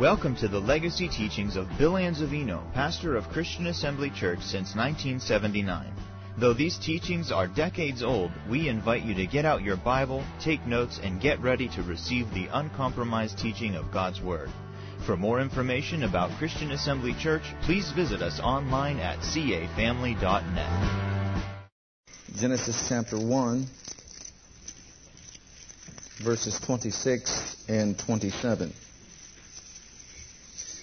Welcome to the legacy teachings of Bill Anzavino, pastor of Christian Assembly Church since 1979. Though these teachings are decades old, we invite you to get out your Bible, take notes, and get ready to receive the uncompromised teaching of God's Word. For more information about Christian Assembly Church, please visit us online at cafamily.net. Genesis chapter 1, verses 26 and 27.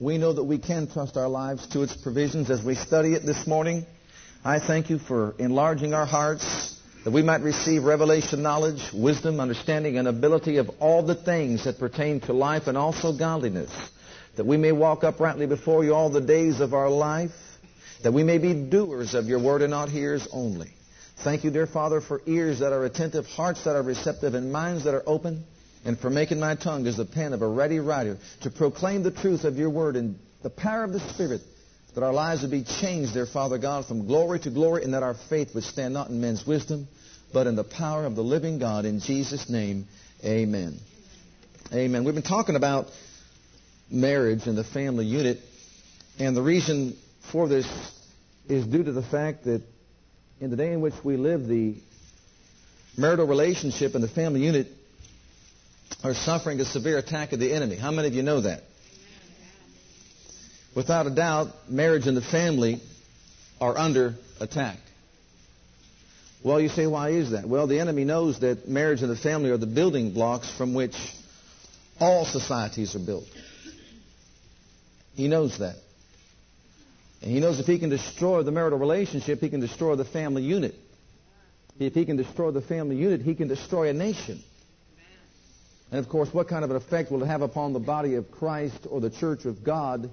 We know that we can trust our lives to its provisions as we study it this morning. I thank you for enlarging our hearts that we might receive revelation knowledge, wisdom, understanding, and ability of all the things that pertain to life and also godliness. That we may walk uprightly before you all the days of our life. That we may be doers of your word and not hearers only. Thank you, dear Father, for ears that are attentive, hearts that are receptive, and minds that are open and for making my tongue as the pen of a ready writer to proclaim the truth of your word and the power of the Spirit, that our lives would be changed, dear Father God, from glory to glory, and that our faith would stand not in men's wisdom, but in the power of the living God. In Jesus' name, amen. Amen. We've been talking about marriage and the family unit, and the reason for this is due to the fact that in the day in which we live, the marital relationship and the family unit are suffering a severe attack of the enemy. How many of you know that? Without a doubt, marriage and the family are under attack. Well, you say, why is that? Well, the enemy knows that marriage and the family are the building blocks from which all societies are built. He knows that. And he knows if he can destroy the marital relationship, he can destroy the family unit. If he can destroy the family unit, he can destroy a nation. And of course, what kind of an effect will it have upon the body of Christ or the church of God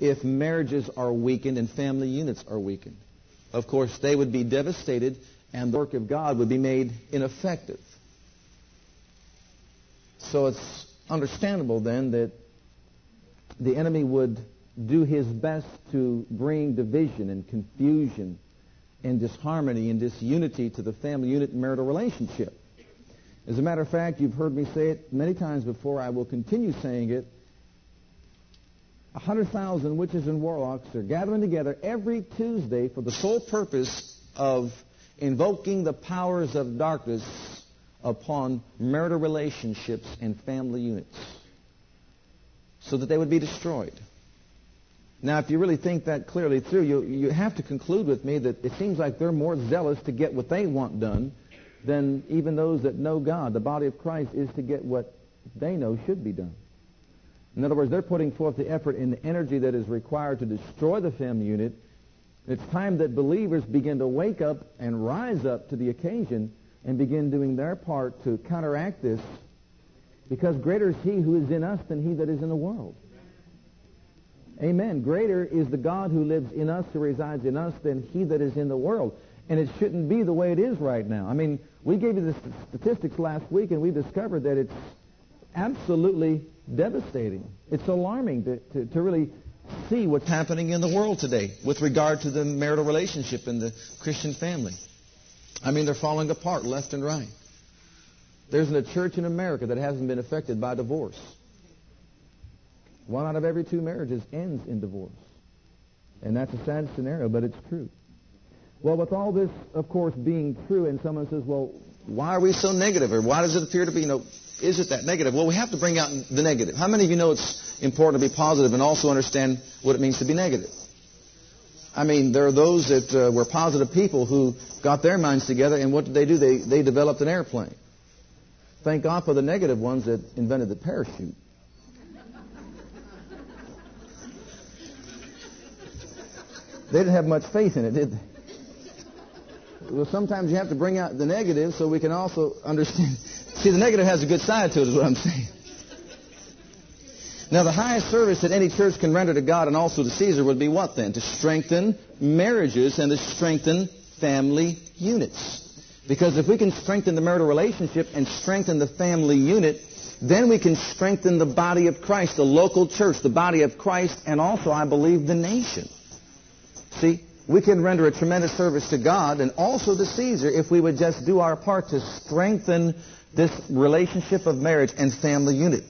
if marriages are weakened and family units are weakened? Of course, they would be devastated and the work of God would be made ineffective. So it's understandable then that the enemy would do his best to bring division and confusion and disharmony and disunity to the family unit and marital relationship. As a matter of fact, you've heard me say it many times before. I will continue saying it. A hundred thousand witches and warlocks are gathering together every Tuesday for the sole purpose of invoking the powers of darkness upon marital relationships and family units so that they would be destroyed. Now, if you really think that clearly through, you, you have to conclude with me that it seems like they're more zealous to get what they want done than even those that know God. The body of Christ is to get what they know should be done. In other words, they're putting forth the effort and the energy that is required to destroy the family unit. It's time that believers begin to wake up and rise up to the occasion and begin doing their part to counteract this because greater is he who is in us than he that is in the world. Amen. Greater is the God who lives in us, who resides in us, than he that is in the world. And it shouldn't be the way it is right now. I mean, we gave you the statistics last week, and we discovered that it's absolutely devastating. It's alarming to, to, to really see what's happening in the world today with regard to the marital relationship in the Christian family. I mean, they're falling apart left and right. There isn't a church in America that hasn't been affected by divorce. One out of every two marriages ends in divorce. And that's a sad scenario, but it's true. Well, with all this, of course, being true, and someone says, well, why are we so negative? Or why does it appear to be, you know, is it that negative? Well, we have to bring out the negative. How many of you know it's important to be positive and also understand what it means to be negative? I mean, there are those that uh, were positive people who got their minds together, and what did they do? They, they developed an airplane. Thank God for the negative ones that invented the parachute. They didn't have much faith in it, did they? Well, sometimes you have to bring out the negative so we can also understand. See, the negative has a good side to it, is what I'm saying. Now, the highest service that any church can render to God and also to Caesar would be what then? To strengthen marriages and to strengthen family units. Because if we can strengthen the marital relationship and strengthen the family unit, then we can strengthen the body of Christ, the local church, the body of Christ, and also, I believe, the nation. See, we can render a tremendous service to God and also to Caesar if we would just do our part to strengthen this relationship of marriage and family unit.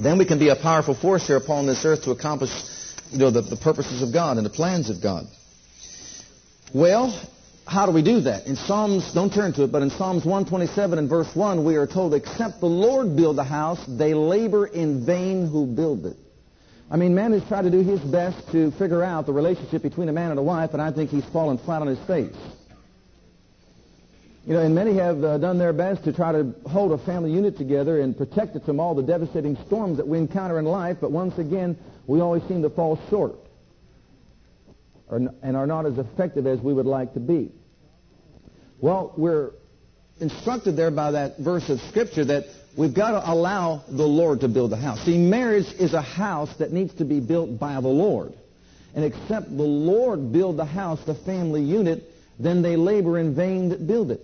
Then we can be a powerful force here upon this earth to accomplish you know, the, the purposes of God and the plans of God. Well, how do we do that? In Psalms, don't turn to it, but in Psalms 127 and verse 1, we are told, except the Lord build the house, they labor in vain who build it. I mean, man has tried to do his best to figure out the relationship between a man and a wife, and I think he's fallen flat on his face. You know, and many have uh, done their best to try to hold a family unit together and protect it from all the devastating storms that we encounter in life, but once again, we always seem to fall short or, and are not as effective as we would like to be. Well, we're instructed there by that verse of Scripture that we've got to allow the Lord to build the house. See, marriage is a house that needs to be built by the Lord. And except the Lord build the house, the family unit, then they labor in vain that build it.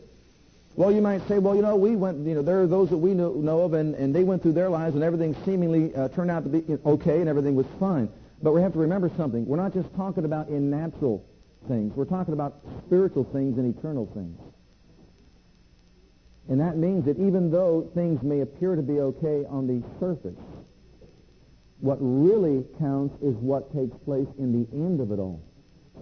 Well, you might say, well, you know, we went, you know, there are those that we know, know of, and, and they went through their lives, and everything seemingly uh, turned out to be okay, and everything was fine. But we have to remember something. We're not just talking about in natural things. We're talking about spiritual things and eternal things. And that means that even though things may appear to be okay on the surface, what really counts is what takes place in the end of it all.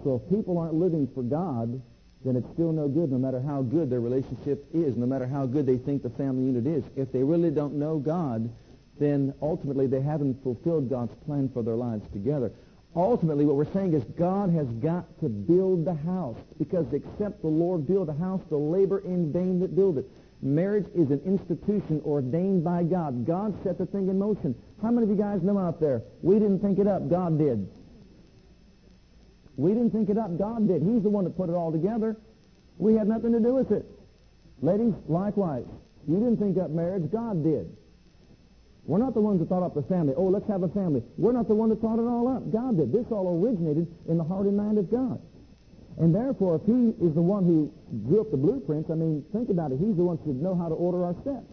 So if people aren't living for God, then it's still no good no matter how good their relationship is, no matter how good they think the family unit is. If they really don't know God, then ultimately they haven't fulfilled God's plan for their lives together. Ultimately, what we're saying is God has got to build the house because except the Lord build the house, the labor in vain that build it. Marriage is an institution ordained by God. God set the thing in motion. How many of you guys know out there? We didn't think it up. God did. We didn't think it up. God did. He's the one that put it all together. We had nothing to do with it. Ladies, likewise. You didn't think up marriage. God did. We're not the ones that thought up the family. Oh, let's have a family. We're not the one that thought it all up. God did. This all originated in the heart and mind of God. And therefore, if he is the one who drew up the blueprints, I mean, think about it. He's the one who should know how to order our steps.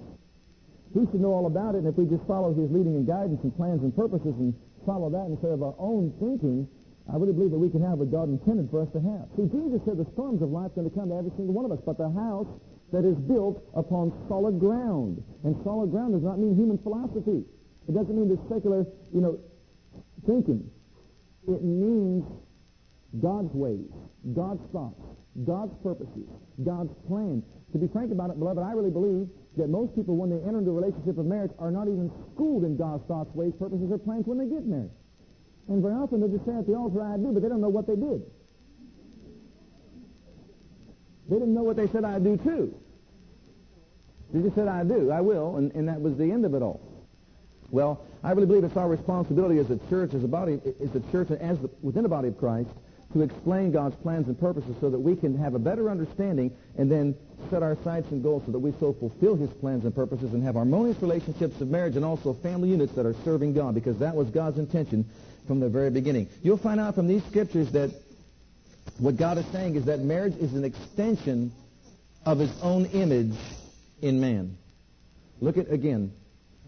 He should know all about it, and if we just follow his leading and guidance and plans and purposes and follow that instead of our own thinking, I really believe that we can have what God intended for us to have. See, Jesus said the storms of life are going to come to every single one of us, but the house that is built upon solid ground. And solid ground does not mean human philosophy. It doesn't mean the secular, you know, thinking. It means God's ways, God's thoughts, God's purposes, God's plan. To be frank about it, beloved, I really believe that most people, when they enter into a relationship of marriage, are not even schooled in God's thoughts, ways, purposes, or plans when they get married. And very often they'll just say at the altar, I do, but they don't know what they did. They didn't know what they said I do too. They just said I do, I will, and, and that was the end of it all. Well, I really believe it's our responsibility as a church, as a body, as a church, as the, within the body of Christ, to explain God's plans and purposes so that we can have a better understanding and then set our sights and goals so that we so fulfill his plans and purposes and have harmonious relationships of marriage and also family units that are serving God because that was God's intention from the very beginning. You'll find out from these scriptures that what God is saying is that marriage is an extension of his own image in man. Look at again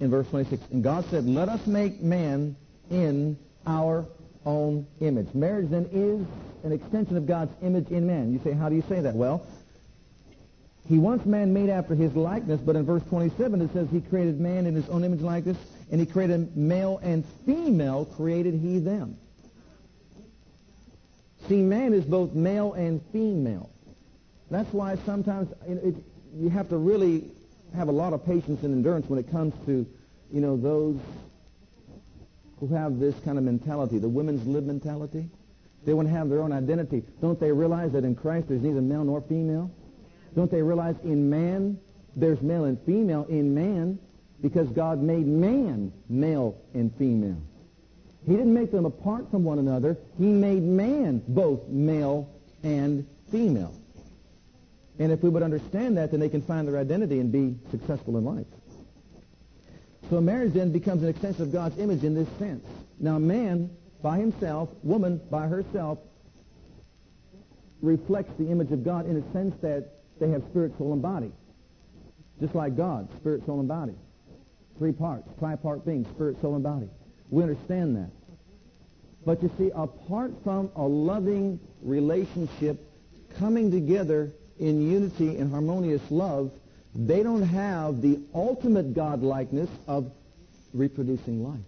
in verse 26. And God said, Let us make man in our own image. Marriage then is an extension of God's image in man. You say, How do you say that? Well, he wants man made after his likeness, but in verse 27 it says he created man in his own image likeness, and he created male and female created he them. See, man is both male and female. That's why sometimes it, it, you have to really have a lot of patience and endurance when it comes to, you know, those who have this kind of mentality, the women's lib mentality. They want to have their own identity. Don't they realize that in Christ there's neither male nor female? Don't they realize in man there's male and female in man because God made man male and female. He didn't make them apart from one another. He made man both male and female. And if we would understand that, then they can find their identity and be successful in life. So marriage then becomes an extension of God's image in this sense. Now man by himself, woman by herself, reflects the image of God in a sense that they have spirit, soul, and body. Just like God, spirit, soul, and body. Three parts, tripart being, spirit, soul, and body. We understand that. But you see, apart from a loving relationship coming together in unity and harmonious love, they don't have the ultimate God-likeness of reproducing life.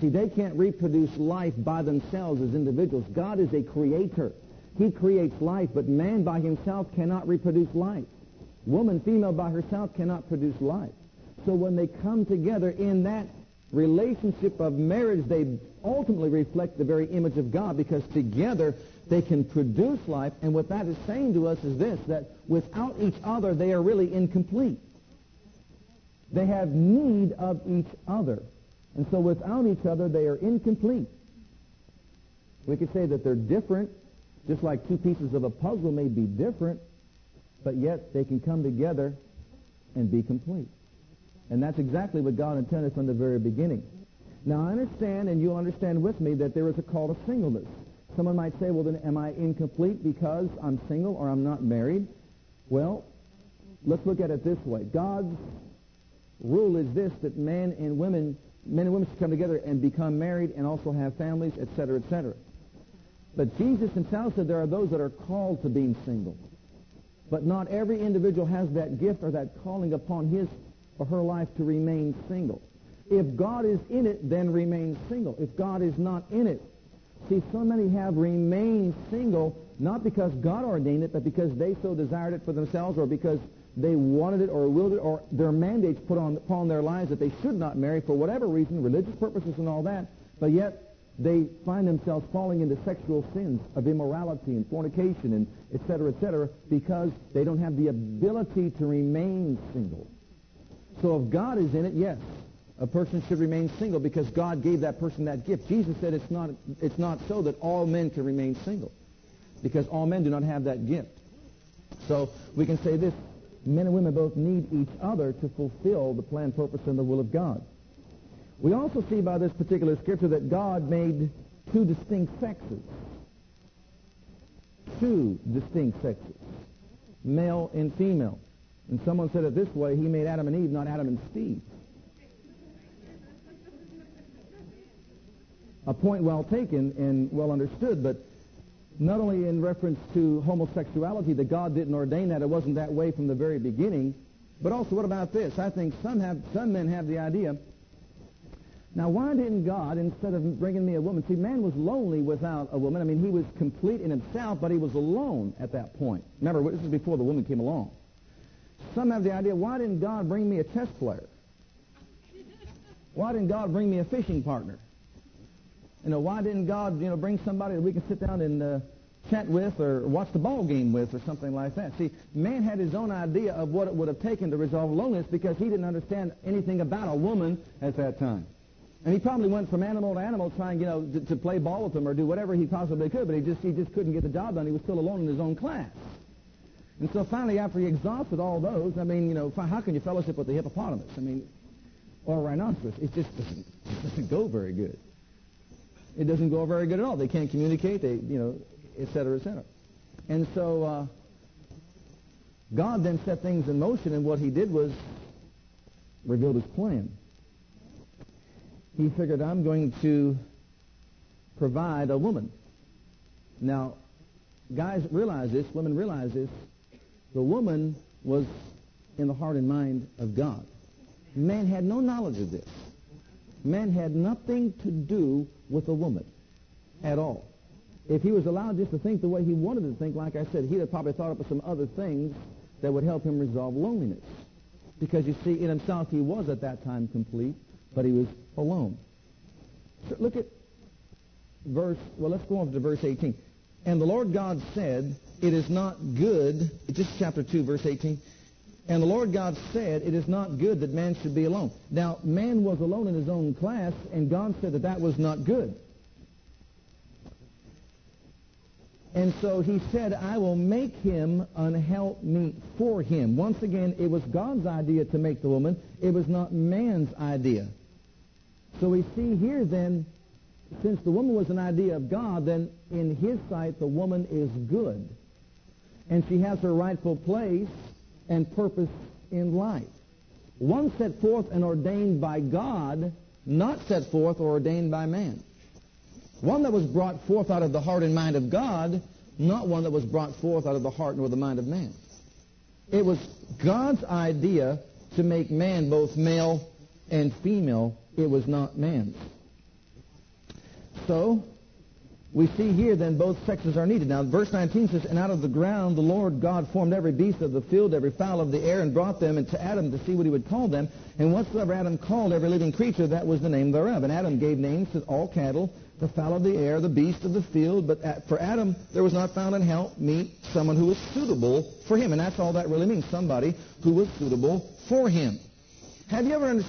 See, they can't reproduce life by themselves as individuals. God is a creator. He creates life, but man by himself cannot reproduce life. Woman, female by herself cannot produce life. So when they come together in that relationship of marriage, they ultimately reflect the very image of God because together they can produce life. And what that is saying to us is this, that without each other, they are really incomplete. They have need of each other. And so without each other, they are incomplete. We could say that they're different, just like two pieces of a puzzle may be different, but yet they can come together and be complete. And that's exactly what God intended from the very beginning. Now, I understand, and you'll understand with me, that there is a call to singleness. Someone might say, well, then am I incomplete because I'm single or I'm not married? Well, let's look at it this way. God's rule is this, that men and women, men and women should come together and become married and also have families, etc., etc. But Jesus himself said there are those that are called to being single. But not every individual has that gift or that calling upon his or her life to remain single. If God is in it, then remain single. If God is not in it, see, so many have remained single not because God ordained it, but because they so desired it for themselves or because they wanted it or willed it or their mandates put on upon their lives that they should not marry for whatever reason, religious purposes and all that, but yet they find themselves falling into sexual sins of immorality and fornication and et cetera, et cetera, because they don't have the ability to remain single. So if God is in it, yes, a person should remain single because God gave that person that gift. Jesus said it's not, it's not so that all men can remain single because all men do not have that gift. So we can say this, men and women both need each other to fulfill the plan, purpose, and the will of God. We also see by this particular scripture that God made two distinct sexes. Two distinct sexes, male and female. And someone said it this way, he made Adam and Eve, not Adam and Steve. A point well taken and well understood, but not only in reference to homosexuality, that God didn't ordain that, it wasn't that way from the very beginning, but also what about this? I think some, have, some men have the idea, now why didn't God, instead of bringing me a woman, see, man was lonely without a woman. I mean, he was complete in himself, but he was alone at that point. Remember, this is before the woman came along. Some have the idea, why didn't God bring me a chess player? Why didn't God bring me a fishing partner? You know, why didn't God, you know, bring somebody that we can sit down and uh, chat with or watch the ball game with or something like that? See, man had his own idea of what it would have taken to resolve loneliness because he didn't understand anything about a woman at that time. And he probably went from animal to animal trying, you know, to, to play ball with them or do whatever he possibly could, but he just, he just couldn't get the job done. He was still alone in his own class. And so finally, after he exhausted all those, I mean, you know, how can you fellowship with the hippopotamus? I mean, or rhinoceros? It just doesn't, it doesn't go very good. It doesn't go very good at all. They can't communicate. They, you know, et cetera, et cetera. And so uh, God then set things in motion, and what He did was revealed His plan. He figured, I'm going to provide a woman. Now, guys realize this, women realize this. The woman was in the heart and mind of God. Man had no knowledge of this. Man had nothing to do with a woman at all. If he was allowed just to think the way he wanted to think, like I said, he'd have probably thought up some other things that would help him resolve loneliness. Because you see, in himself he was at that time complete, but he was alone. So look at verse, well, let's go on to verse 18. And the Lord God said, it is not good, just chapter 2, verse 18. And the Lord God said, it is not good that man should be alone. Now, man was alone in his own class, and God said that that was not good. And so he said, I will make him an helpmeet for him. Once again, it was God's idea to make the woman. It was not man's idea. So we see here then, since the woman was an idea of God, then in his sight the woman is good. And she has her rightful place and purpose in life. One set forth and ordained by God, not set forth or ordained by man. One that was brought forth out of the heart and mind of God, not one that was brought forth out of the heart nor the mind of man. It was God's idea to make man both male and female. It was not man's. So, we see here then both sexes are needed. Now, verse 19 says, And out of the ground the Lord God formed every beast of the field, every fowl of the air, and brought them into Adam to see what he would call them. And whatsoever Adam called every living creature, that was the name thereof. And Adam gave names to all cattle, the fowl of the air, the beast of the field. But for Adam, there was not found in help meet someone who was suitable for him. And that's all that really means, somebody who was suitable for him. Have you ever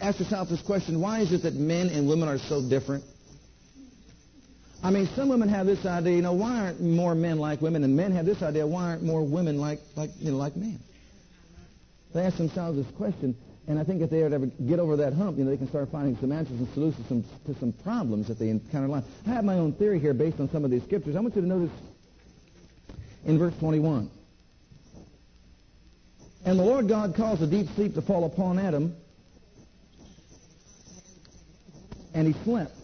asked yourself this question, why is it that men and women are so different? I mean, some women have this idea, you know, why aren't more men like women? And men have this idea, why aren't more women like, like, you know, like men? They ask themselves this question, and I think if they ever get over that hump, you know, they can start finding some answers and solutions some, to some problems that they encounter in life. I have my own theory here based on some of these scriptures. I want you to notice in verse 21. And the Lord God caused a deep sleep to fall upon Adam, and he slept.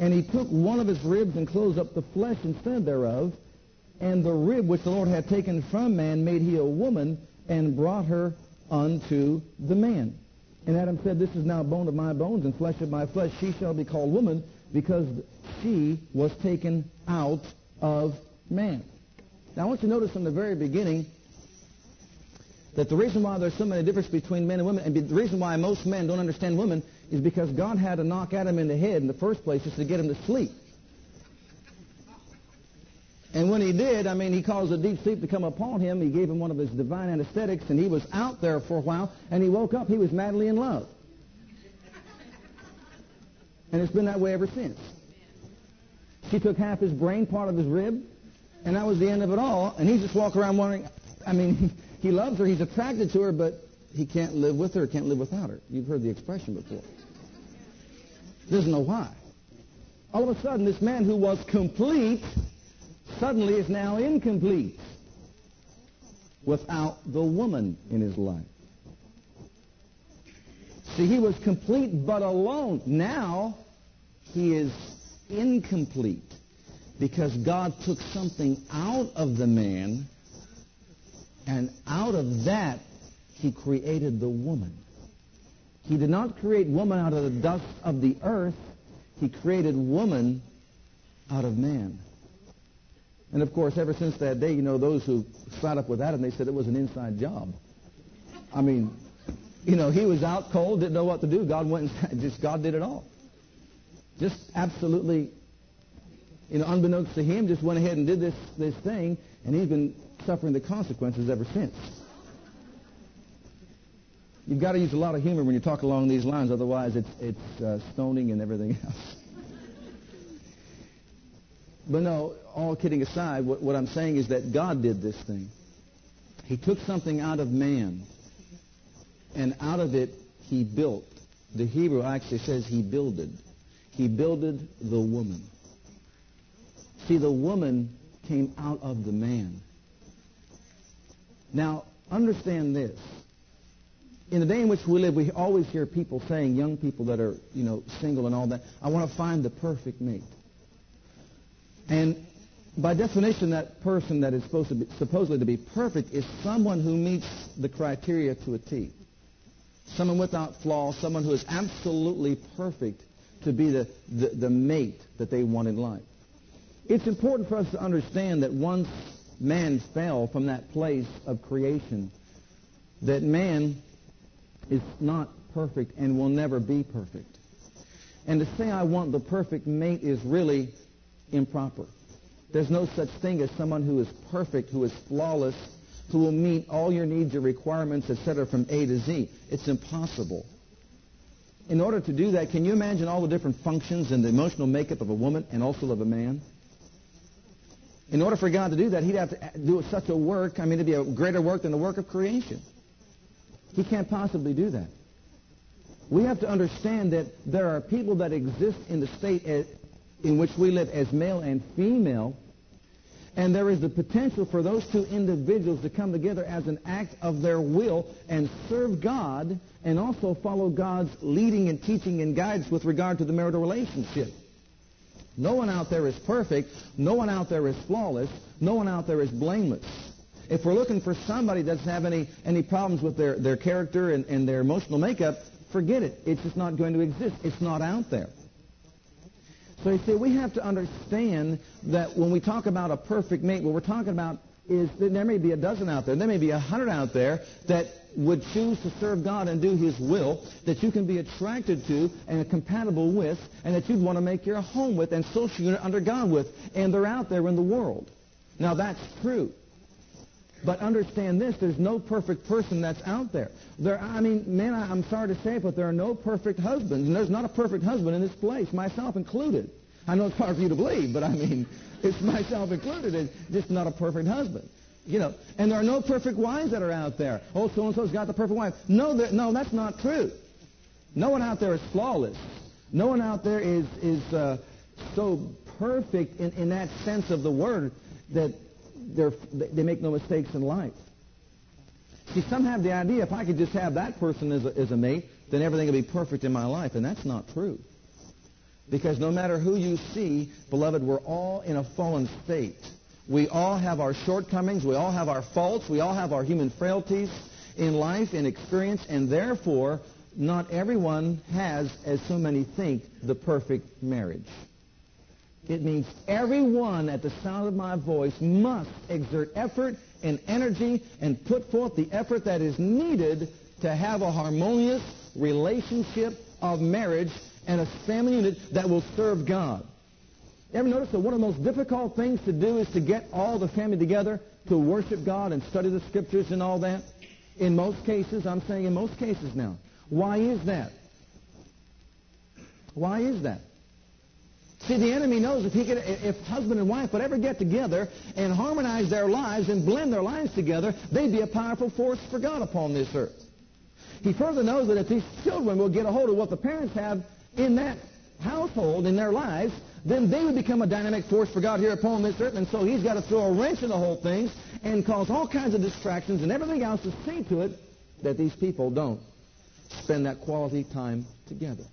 And he took one of his ribs and closed up the flesh instead thereof. And the rib which the Lord had taken from man made he a woman and brought her unto the man. And Adam said, This is now bone of my bones and flesh of my flesh. She shall be called woman because she was taken out of man. Now I want you to notice from the very beginning that the reason why there's so many differences between men and women, and the reason why most men don't understand women, is because God had to knock Adam in the head in the first place just to get him to sleep. And when he did, I mean, he caused a deep sleep to come upon him. He gave him one of his divine anesthetics, and he was out there for a while, and he woke up. He was madly in love. And it's been that way ever since. She took half his brain, part of his rib, and that was the end of it all. And he's just walking around wondering, I mean, he loves her, he's attracted to her, but he can't live with her, can't live without her. You've heard the expression before. Doesn't know why. All of a sudden, this man who was complete suddenly is now incomplete without the woman in his life. See, he was complete but alone. Now he is incomplete because God took something out of the man, and out of that he created the woman. He did not create woman out of the dust of the earth. He created woman out of man. And of course, ever since that day, you know, those who sat up with Adam, they said it was an inside job. I mean, you know, he was out cold, didn't know what to do. God went and just God did it all. Just absolutely, you know, unbeknownst to him, just went ahead and did this this thing, and he's been suffering the consequences ever since. You've got to use a lot of humor when you talk along these lines, otherwise it's, it's uh, stoning and everything else. but no, all kidding aside, what, what I'm saying is that God did this thing. He took something out of man, and out of it he built. The Hebrew actually says he builded. He builded the woman. See, the woman came out of the man. Now, understand this in the day in which we live, we always hear people saying, young people that are, you know, single and all that, I want to find the perfect mate. And by definition, that person that is supposed to be, supposedly to be perfect is someone who meets the criteria to a T. Someone without flaw, someone who is absolutely perfect to be the, the, the mate that they want in life. It's important for us to understand that once man fell from that place of creation, that man is not perfect and will never be perfect. And to say I want the perfect mate is really improper. There's no such thing as someone who is perfect, who is flawless, who will meet all your needs, your requirements, etc., from A to Z. It's impossible. In order to do that, can you imagine all the different functions and the emotional makeup of a woman and also of a man? In order for God to do that, he'd have to do such a work, I mean, it'd be a greater work than the work of creation. He can't possibly do that. We have to understand that there are people that exist in the state in which we live as male and female, and there is the potential for those two individuals to come together as an act of their will and serve God and also follow God's leading and teaching and guidance with regard to the marital relationship. No one out there is perfect. No one out there is flawless. No one out there is blameless. If we're looking for somebody that doesn't have any, any problems with their, their character and, and their emotional makeup, forget it. It's just not going to exist. It's not out there. So you see, we have to understand that when we talk about a perfect mate, what we're talking about is that there may be a dozen out there, there may be a hundred out there that would choose to serve God and do His will, that you can be attracted to and compatible with, and that you'd want to make your home with and social unit under God with. And they're out there in the world. Now that's true. But understand this, there's no perfect person that's out there. There, I mean, man, I, I'm sorry to say it, but there are no perfect husbands. And there's not a perfect husband in this place, myself included. I know it's hard for you to believe, but I mean, it's myself included. It's just not a perfect husband. You know, and there are no perfect wives that are out there. Oh, so and so's got the perfect wife. No, no, that's not true. No one out there is flawless. No one out there is is uh, so perfect in, in that sense of the word that they make no mistakes in life. See, some have the idea if I could just have that person as a, as a mate, then everything will be perfect in my life, and that's not true. Because no matter who you see, beloved, we're all in a fallen state. We all have our shortcomings. We all have our faults. We all have our human frailties in life and experience, and therefore, not everyone has, as so many think, the perfect marriage. It means everyone at the sound of my voice must exert effort and energy and put forth the effort that is needed to have a harmonious relationship of marriage and a family unit that will serve God. Ever notice that one of the most difficult things to do is to get all the family together to worship God and study the scriptures and all that? In most cases, I'm saying in most cases now. Why is that? Why is that? See, the enemy knows if he could, if husband and wife would ever get together and harmonize their lives and blend their lives together, they'd be a powerful force for God upon this earth. He further knows that if these children will get a hold of what the parents have in that household, in their lives, then they would become a dynamic force for God here upon this earth. And so he's got to throw a wrench in the whole thing and cause all kinds of distractions and everything else to see to it that these people don't spend that quality time together.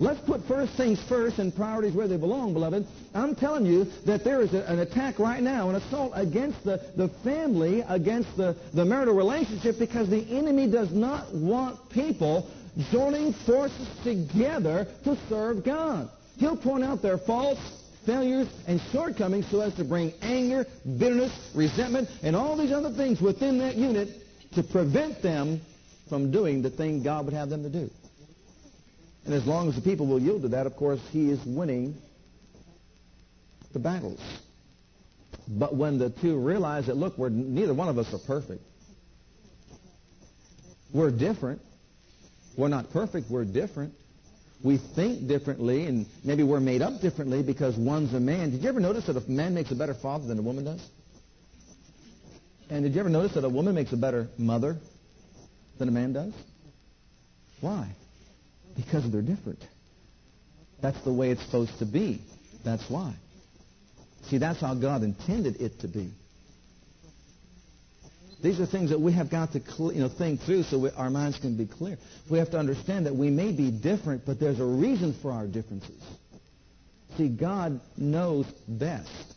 Let's put first things first and priorities where they belong, beloved. I'm telling you that there is a, an attack right now, an assault against the, the family, against the, the marital relationship, because the enemy does not want people joining forces together to serve God. He'll point out their faults, failures, and shortcomings so as to bring anger, bitterness, resentment, and all these other things within that unit to prevent them from doing the thing God would have them to do. And as long as the people will yield to that, of course, he is winning the battles. But when the two realize that, look, we're, neither one of us are perfect. We're different. We're not perfect. We're different we think differently, and maybe we're made up differently because one's a man. Did you ever notice that a man makes a better father than a woman does? And did you ever notice that a woman makes a better mother than a man does? Why? Because they're different. That's the way it's supposed to be. That's why. See, that's how God intended it to be. These are things that we have got to you know, think through so we, our minds can be clear. We have to understand that we may be different, but there's a reason for our differences. See, God knows best.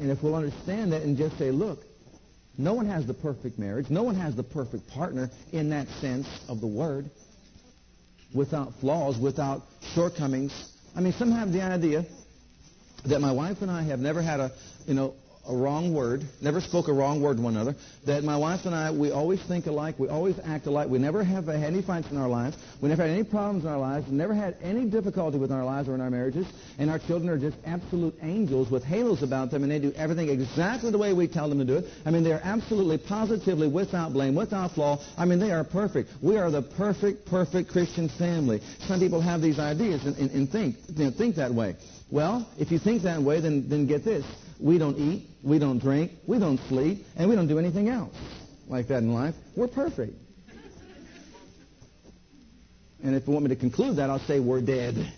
And if we'll understand that and just say, look, no one has the perfect marriage. No one has the perfect partner in that sense of the word. Without flaws, without shortcomings. I mean, some have the idea that my wife and I have never had a, you know, a wrong word, never spoke a wrong word to one another, that my wife and I, we always think alike, we always act alike, we never have had any fights in our lives, we never had any problems in our lives, we never had any difficulty with our lives or in our marriages, and our children are just absolute angels with halos about them, and they do everything exactly the way we tell them to do it. I mean, they're absolutely, positively, without blame, without flaw. I mean, they are perfect. We are the perfect, perfect Christian family. Some people have these ideas and, and, and think, you know, think that way. Well, if you think that way, then, then get this. We don't eat, we don't drink, we don't sleep, and we don't do anything else like that in life. We're perfect. And if you want me to conclude that, I'll say we're dead.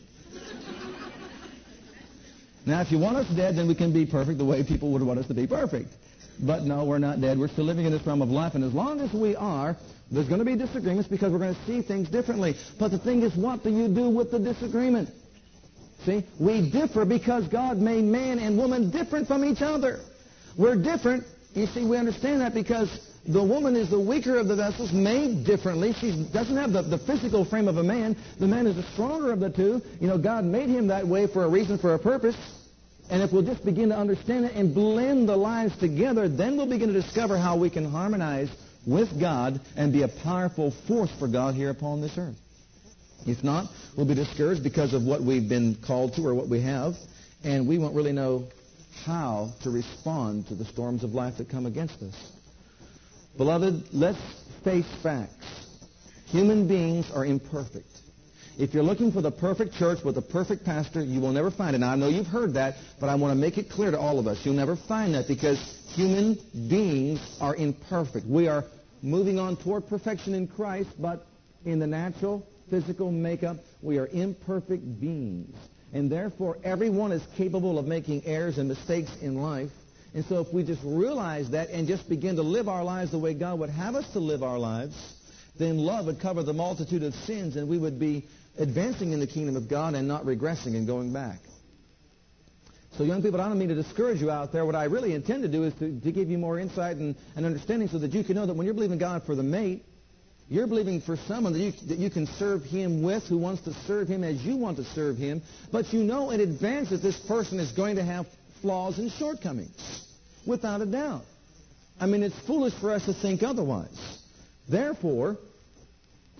now, if you want us dead, then we can be perfect the way people would want us to be perfect. But no, we're not dead. We're still living in this realm of life. And as long as we are, there's going to be disagreements because we're going to see things differently. But the thing is, what do you do with the disagreement? See, we differ because God made man and woman different from each other. We're different. You see, we understand that because the woman is the weaker of the vessels, made differently. She doesn't have the, the physical frame of a man. The man is the stronger of the two. You know, God made him that way for a reason, for a purpose. And if we'll just begin to understand it and blend the lives together, then we'll begin to discover how we can harmonize with God and be a powerful force for God here upon this earth. If not, we'll be discouraged because of what we've been called to or what we have, and we won't really know how to respond to the storms of life that come against us. Beloved, let's face facts. Human beings are imperfect. If you're looking for the perfect church with a perfect pastor, you will never find it. Now, I know you've heard that, but I want to make it clear to all of us. You'll never find that because human beings are imperfect. We are moving on toward perfection in Christ, but in the natural, physical makeup, we are imperfect beings. And therefore, everyone is capable of making errors and mistakes in life. And so if we just realize that and just begin to live our lives the way God would have us to live our lives, then love would cover the multitude of sins and we would be advancing in the kingdom of God and not regressing and going back. So young people, I don't mean to discourage you out there. What I really intend to do is to, to give you more insight and, and understanding so that you can know that when you're believing God for the mate, you're believing for someone that you, that you can serve him with who wants to serve him as you want to serve him, but you know in advance that this person is going to have flaws and shortcomings, without a doubt. I mean, it's foolish for us to think otherwise. Therefore,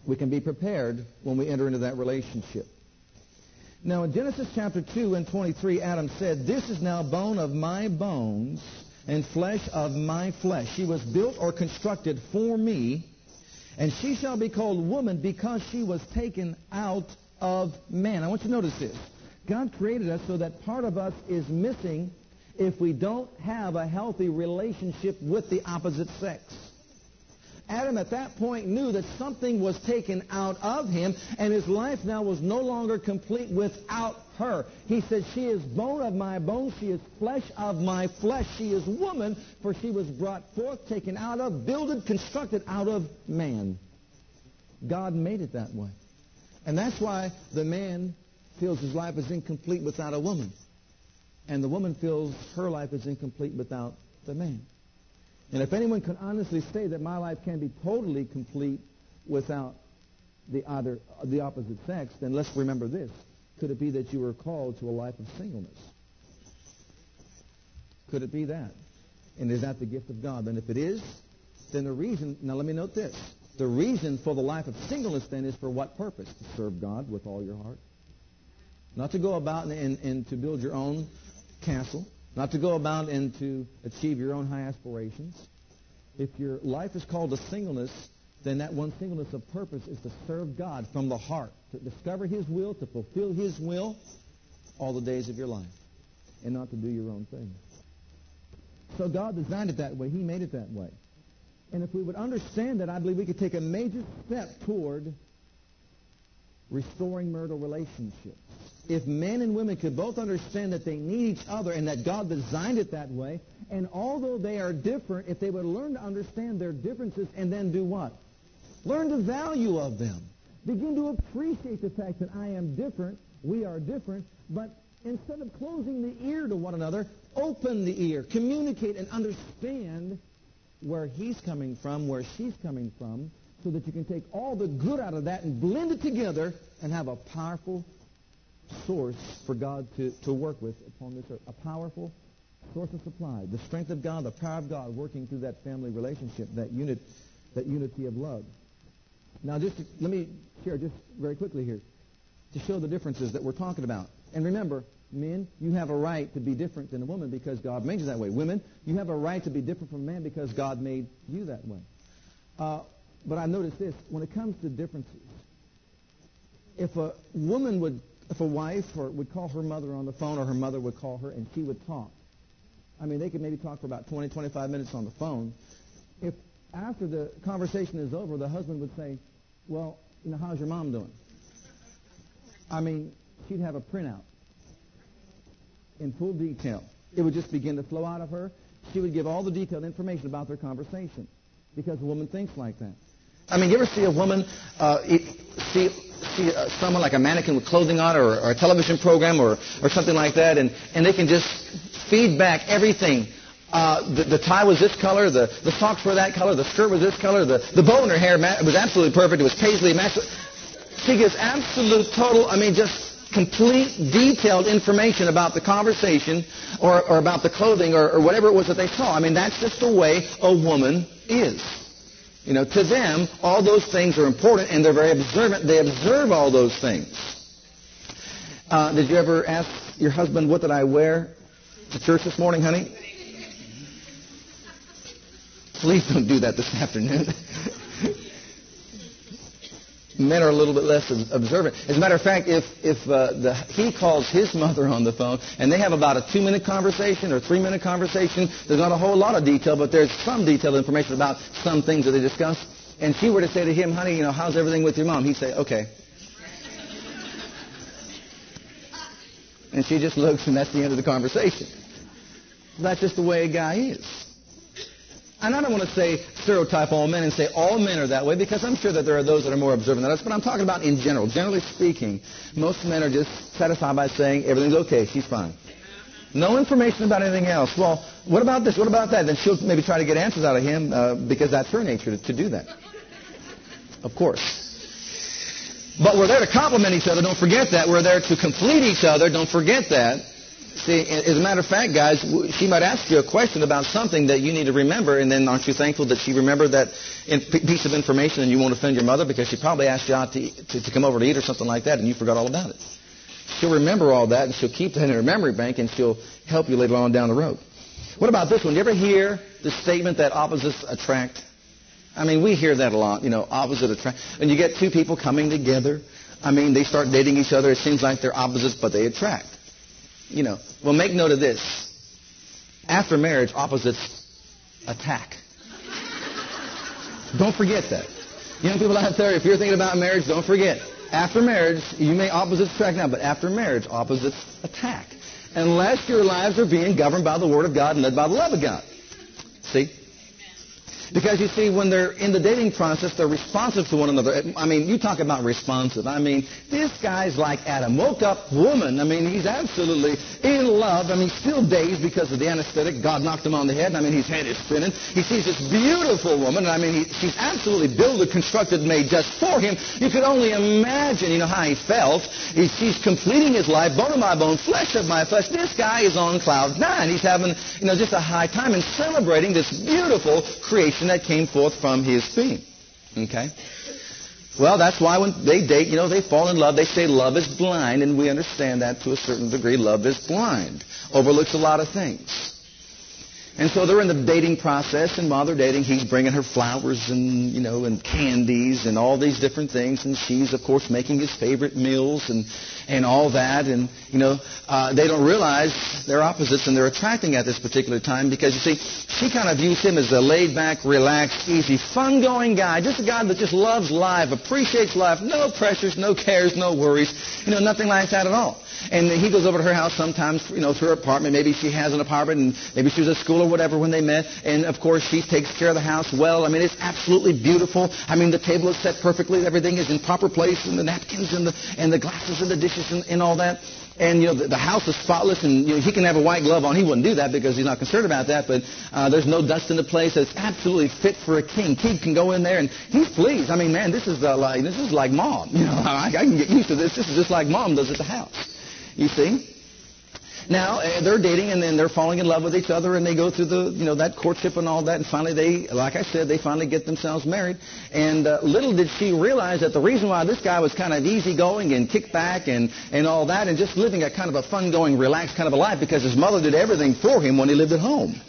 we can be prepared when we enter into that relationship. Now, in Genesis chapter 2 and 23, Adam said, This is now bone of my bones and flesh of my flesh. She was built or constructed for me, and she shall be called woman because she was taken out of man. I want you to notice this. God created us so that part of us is missing if we don't have a healthy relationship with the opposite sex. Adam at that point knew that something was taken out of him, and his life now was no longer complete without her. He says, She is bone of my bone, she is flesh of my flesh, she is woman, for she was brought forth, taken out of, builded, constructed out of man. God made it that way. And that's why the man feels his life is incomplete without a woman. And the woman feels her life is incomplete without the man. And if anyone can honestly say that my life can be totally complete without the other, the opposite sex, then let's remember this. Could it be that you were called to a life of singleness? Could it be that? And is that the gift of God? Then if it is, then the reason, now let me note this. The reason for the life of singleness then is for what purpose? To serve God with all your heart. Not to go about and, and, and to build your own castle not to go about and to achieve your own high aspirations. If your life is called a singleness, then that one singleness of purpose is to serve God from the heart, to discover His will, to fulfill His will all the days of your life, and not to do your own thing. So God designed it that way. He made it that way. And if we would understand that, I believe we could take a major step toward restoring marital relationships if men and women could both understand that they need each other and that God designed it that way, and although they are different, if they would learn to understand their differences and then do what? Learn the value of them. Begin to appreciate the fact that I am different, we are different, but instead of closing the ear to one another, open the ear, communicate and understand where he's coming from, where she's coming from, so that you can take all the good out of that and blend it together and have a powerful source for God to, to work with upon this earth. A powerful source of supply, the strength of God, the power of God working through that family relationship, that unit, that unity of love. Now, just to, let me share just very quickly here to show the differences that we're talking about. And remember, men, you have a right to be different than a woman because God made you that way. Women, you have a right to be different from a man because God made you that way. Uh, but I noticed this: when it comes to differences, if a woman would, if a wife or would call her mother on the phone, or her mother would call her, and she would talk, I mean, they could maybe talk for about 20, 25 minutes on the phone. If after the conversation is over, the husband would say, "Well, you know, how's your mom doing?" I mean, she'd have a printout in full detail. It would just begin to flow out of her. She would give all the detailed information about their conversation because a woman thinks like that. I mean, you ever see a woman, uh, see, see uh, someone like a mannequin with clothing on or, or a television program or, or something like that, and, and they can just feed back everything uh, the, the, tie was this color, the, the socks were that color, the skirt was this color, the, the bow in her hair was absolutely perfect, it was paisley matched. She gives absolute, total, I mean, just complete, detailed information about the conversation or, or about the clothing or, or whatever it was that they saw. I mean, that's just the way a woman is. You know, to them, all those things are important and they're very observant. They observe all those things. Uh, did you ever ask your husband, what did I wear to church this morning, honey? Please don't do that this afternoon. men are a little bit less observant. As a matter of fact, if, if uh, the, he calls his mother on the phone and they have about a two-minute conversation or three-minute conversation, there's not a whole lot of detail, but there's some detailed information about some things that they discuss. And she were to say to him, honey, you know, how's everything with your mom? He'd say, okay. And she just looks, and that's the end of the conversation. That's just the way a guy is. And I don't want to say stereotype all men and say all men are that way because I'm sure that there are those that are more observant than us, but I'm talking about in general. Generally speaking, most men are just satisfied by saying everything's okay, she's fine. No information about anything else. Well, what about this? What about that? Then she'll maybe try to get answers out of him uh, because that's her nature to, to do that. Of course. But we're there to complement each other. Don't forget that. We're there to complete each other. Don't forget that. See, as a matter of fact, guys, she might ask you a question about something that you need to remember, and then aren't you thankful that she remembered that piece of information and you won't offend your mother because she probably asked you out to, to, to come over to eat or something like that, and you forgot all about it. She'll remember all that, and she'll keep that in her memory bank, and she'll help you later on down the road. What about this one? You ever hear the statement that opposites attract? I mean, we hear that a lot, you know, opposite attract. And you get two people coming together. I mean, they start dating each other. It seems like they're opposites, but they attract you know, well, make note of this. After marriage, opposites attack. don't forget that. Young people out there, if you're thinking about marriage, don't forget. After marriage, you may opposites attract now, but after marriage, opposites attack. Unless your lives are being governed by the Word of God and led by the love of God. Because you see, when they're in the dating process, they're responsive to one another. I mean, you talk about responsive. I mean, this guy's like Adam. Woke up woman. I mean, he's absolutely in love. I mean, still dazed because of the anesthetic. God knocked him on the head. I mean, his head is spinning. He sees this beautiful woman. I mean, he, she's absolutely built, constructed, made just for him. You could only imagine, you know, how he felt. He, she's completing his life, bone of my bone, flesh of my flesh. This guy is on cloud nine. He's having, you know, just a high time and celebrating this beautiful creation that came forth from his being. Okay? Well, that's why when they date, you know, they fall in love. They say love is blind, and we understand that to a certain degree. Love is blind. Overlooks a lot of things. And so they're in the dating process, and while they're dating, he's bringing her flowers and, you know, and candies and all these different things, and she's, of course, making his favorite meals and, and all that, and, you know, uh, they don't realize they're opposites and they're attracting at this particular time because, you see, she kind of views him as a laid-back, relaxed, easy, fun-going guy, just a guy that just loves life, appreciates life, no pressures, no cares, no worries, you know, nothing like that at all. And he goes over to her house sometimes, you know, to her apartment. Maybe she has an apartment, and maybe she was at school whatever when they met. And of course, she takes care of the house well. I mean, it's absolutely beautiful. I mean, the table is set perfectly. Everything is in proper place, and the napkins and the and the glasses and the dishes and, and all that. And you know, the, the house is spotless, and you know, he can have a white glove on. He wouldn't do that because he's not concerned about that. But uh, there's no dust in the place. It's absolutely fit for a king. King can go in there, and he's pleased. I mean, man, this is uh, like this is like mom. You know, I, I can get used to this. This is just like mom does at the house. You see? Now uh, they're dating and then they're falling in love with each other and they go through the you know that courtship and all that and finally they like I said they finally get themselves married and uh, little did she realize that the reason why this guy was kind of easygoing and kick back and and all that and just living a kind of a fun going relaxed kind of a life because his mother did everything for him when he lived at home.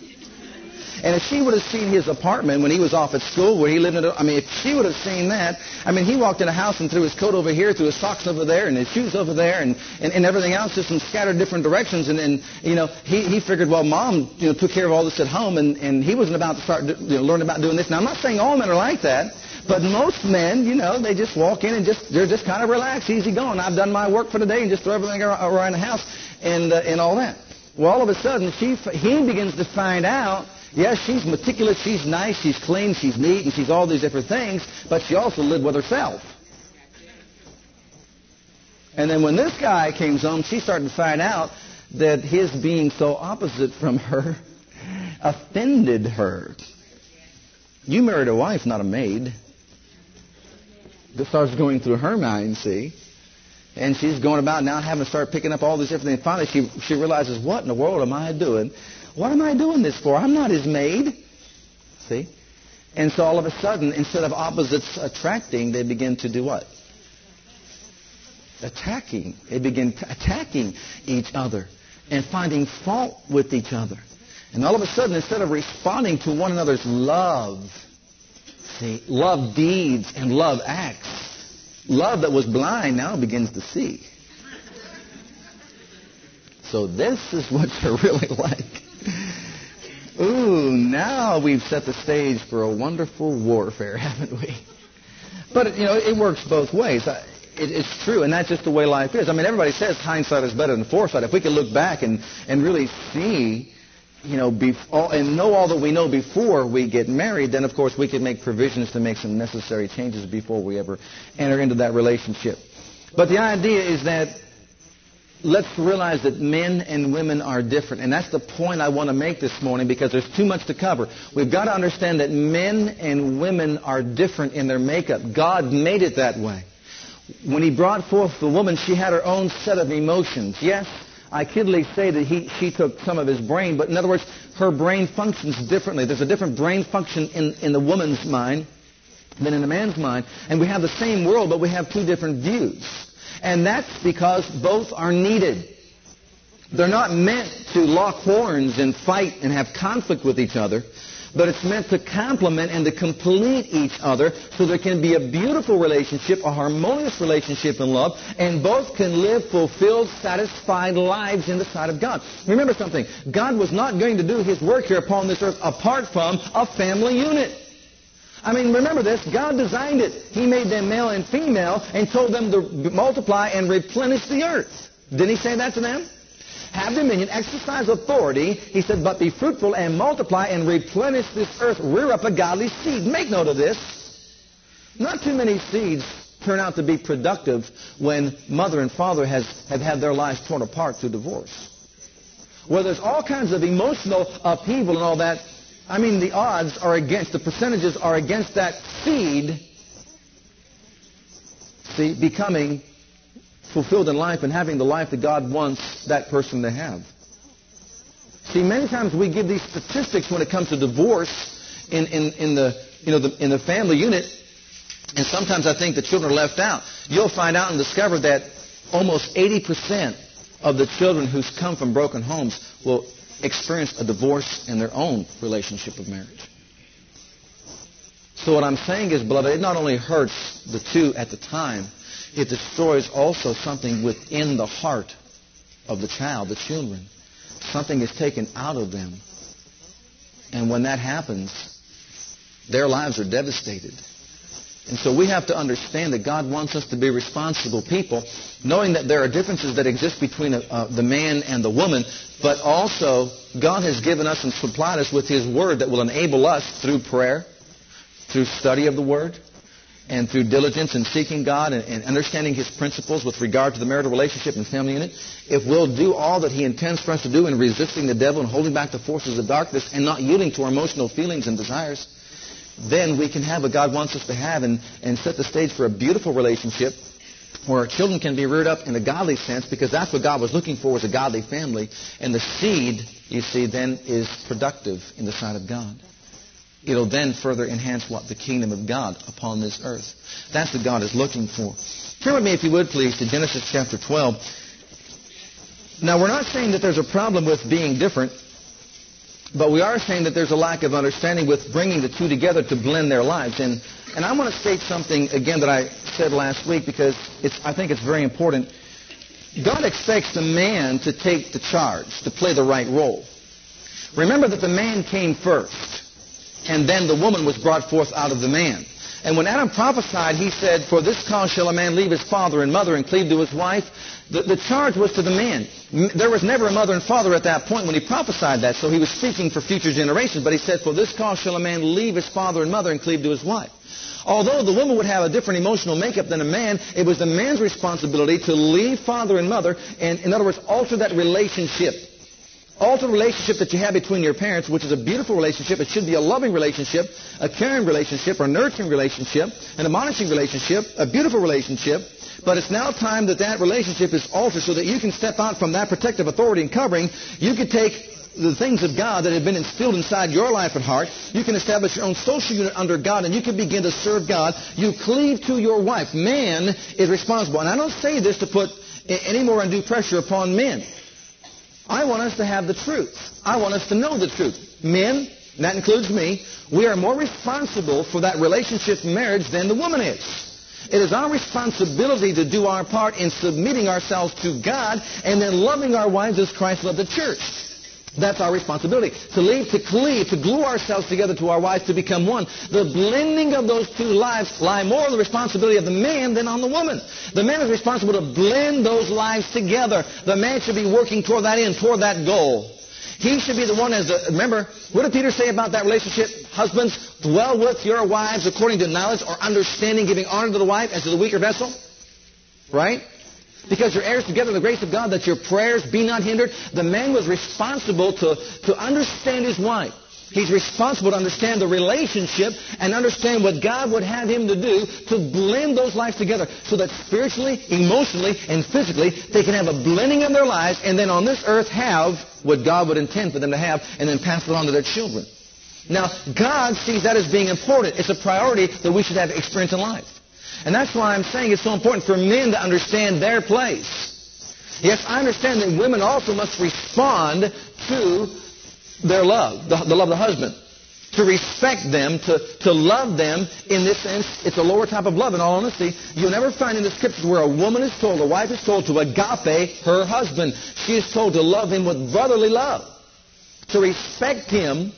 And if she would have seen his apartment when he was off at school, where he lived in, a, I mean, if she would have seen that, I mean, he walked in a house and threw his coat over here, threw his socks over there, and his shoes over there, and, and, and everything else just in scattered different directions. And, and you know, he, he figured, well, mom, you know, took care of all this at home, and, and he wasn't about to start, you know, learn about doing this. Now, I'm not saying all men are like that. But most men, you know, they just walk in and just they're just kind of relaxed, easy going. I've done my work for the day and just throw everything around the house and uh, and all that. Well, all of a sudden, she he begins to find out Yes, she's meticulous, she's nice, she's clean, she's neat, and she's all these different things, but she also lived with herself. And then when this guy came home, she started to find out that his being so opposite from her offended her. You married a wife, not a maid. This starts going through her mind, see? And she's going about now having to start picking up all these different things. Finally, she, she realizes, what in the world am I doing? What am I doing this for? I'm not his maid. See? And so all of a sudden, instead of opposites attracting, they begin to do what? Attacking. They begin attacking each other and finding fault with each other. And all of a sudden, instead of responding to one another's love, see, love deeds and love acts, love that was blind now begins to see. So this is what you're really like. Now we've set the stage for a wonderful warfare, haven't we? But, you know, it works both ways. it's true, and that's just the way life is. I mean, everybody says hindsight is better than foresight. If we could look back and, and really see, you know, before, and know all that we know before we get married, then, of course, we could make provisions to make some necessary changes before we ever enter into that relationship. But the idea is that let's realize that men and women are different. And that's the point I want to make this morning because there's too much to cover. We've got to understand that men and women are different in their makeup. God made it that way. When he brought forth the woman, she had her own set of emotions. Yes, I kiddingly say that he, she took some of his brain, but in other words, her brain functions differently. There's a different brain function in, in the woman's mind than in the man's mind. And we have the same world, but we have two different views. And that's because both are needed. They're not meant to lock horns and fight and have conflict with each other, but it's meant to complement and to complete each other so there can be a beautiful relationship, a harmonious relationship in love, and both can live fulfilled, satisfied lives in the sight of God. Remember something. God was not going to do his work here upon this earth apart from a family unit. I mean, remember this. God designed it. He made them male and female and told them to multiply and replenish the earth. Didn't he say that to them? Have dominion, exercise authority. He said, but be fruitful and multiply and replenish this earth. Rear up a godly seed. Make note of this. Not too many seeds turn out to be productive when mother and father has, have had their lives torn apart through divorce. Where there's all kinds of emotional upheaval and all that, I mean, the odds are against, the percentages are against that seed, see, becoming fulfilled in life and having the life that God wants that person to have. See, many times we give these statistics when it comes to divorce in, in, in, the, you know, the, in the family unit, and sometimes I think the children are left out. You'll find out and discover that almost 80% of the children who come from broken homes will experienced a divorce in their own relationship of marriage. So what I'm saying is, beloved, it not only hurts the two at the time, it destroys also something within the heart of the child, the children. Something is taken out of them. And when that happens, their lives are devastated. And so we have to understand that God wants us to be responsible people, knowing that there are differences that exist between uh, the man and the woman, but also God has given us and supplied us with His Word that will enable us through prayer, through study of the Word, and through diligence in seeking God and, and understanding His principles with regard to the marital relationship and family unit, if we'll do all that He intends for us to do in resisting the devil and holding back the forces of darkness and not yielding to our emotional feelings and desires, then we can have what God wants us to have and, and set the stage for a beautiful relationship where children can be reared up in a godly sense because that's what God was looking for was a godly family. And the seed, you see, then is productive in the sight of God. It'll then further enhance what? The kingdom of God upon this earth. That's what God is looking for. Turn with me, if you would, please, to Genesis chapter 12. Now, we're not saying that there's a problem with being different, but we are saying that there's a lack of understanding with bringing the two together to blend their lives. And, and I want to state something again that I said last week because it's, I think it's very important. God expects the man to take the charge, to play the right role. Remember that the man came first, and then the woman was brought forth out of the man. And when Adam prophesied, he said, For this cause shall a man leave his father and mother and cleave to his wife. The, the charge was to the man. There was never a mother and father at that point when he prophesied that, so he was speaking for future generations. But he said, For this cause shall a man leave his father and mother and cleave to his wife. Although the woman would have a different emotional makeup than a man, it was the man's responsibility to leave father and mother and, in other words, alter that relationship alter the relationship that you have between your parents, which is a beautiful relationship. It should be a loving relationship, a caring relationship, a nurturing relationship, an admonishing relationship, a beautiful relationship. But it's now time that that relationship is altered so that you can step out from that protective authority and covering. You can take the things of God that have been instilled inside your life and heart. You can establish your own social unit under God and you can begin to serve God. You cleave to your wife. Man is responsible. And I don't say this to put any more undue pressure upon men. I want us to have the truth. I want us to know the truth. Men, that includes me, we are more responsible for that relationship marriage than the woman is. It is our responsibility to do our part in submitting ourselves to God and then loving our wives as Christ loved the church. That's our responsibility. To leave, to cleave, to glue ourselves together to our wives to become one. The blending of those two lives lie more on the responsibility of the man than on the woman. The man is responsible to blend those lives together. The man should be working toward that end, toward that goal. He should be the one as a, remember, what did Peter say about that relationship? Husbands, dwell with your wives according to knowledge or understanding, giving honor to the wife as to the weaker vessel. Right? Because you're heirs together the grace of God that your prayers be not hindered. The man was responsible to, to understand his wife. He's responsible to understand the relationship and understand what God would have him to do to blend those lives together so that spiritually, emotionally, and physically they can have a blending of their lives and then on this earth have what God would intend for them to have and then pass it on to their children. Now, God sees that as being important. It's a priority that we should have experience in life. And that's why I'm saying it's so important for men to understand their place. Yes, I understand that women also must respond to their love, the, the love of the husband. To respect them, to, to love them in this sense, it's a lower type of love in all honesty. You'll never find in the scriptures where a woman is told, a wife is told to agape her husband. She is told to love him with brotherly love. To respect him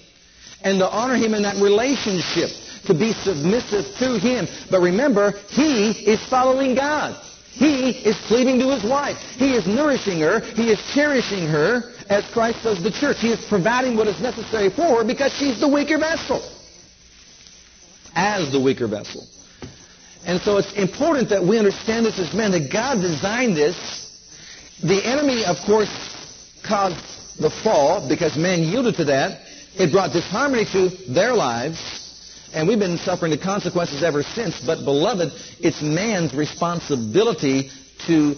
and to honor him in that relationship to be submissive to him. But remember, he is following God. He is cleaving to his wife. He is nourishing her. He is cherishing her as Christ does the church. He is providing what is necessary for her because she's the weaker vessel. As the weaker vessel. And so it's important that we understand this as men, that God designed this. The enemy, of course, caused the fall because men yielded to that. It brought disharmony to their lives. And we've been suffering the consequences ever since. But, beloved, it's man's responsibility to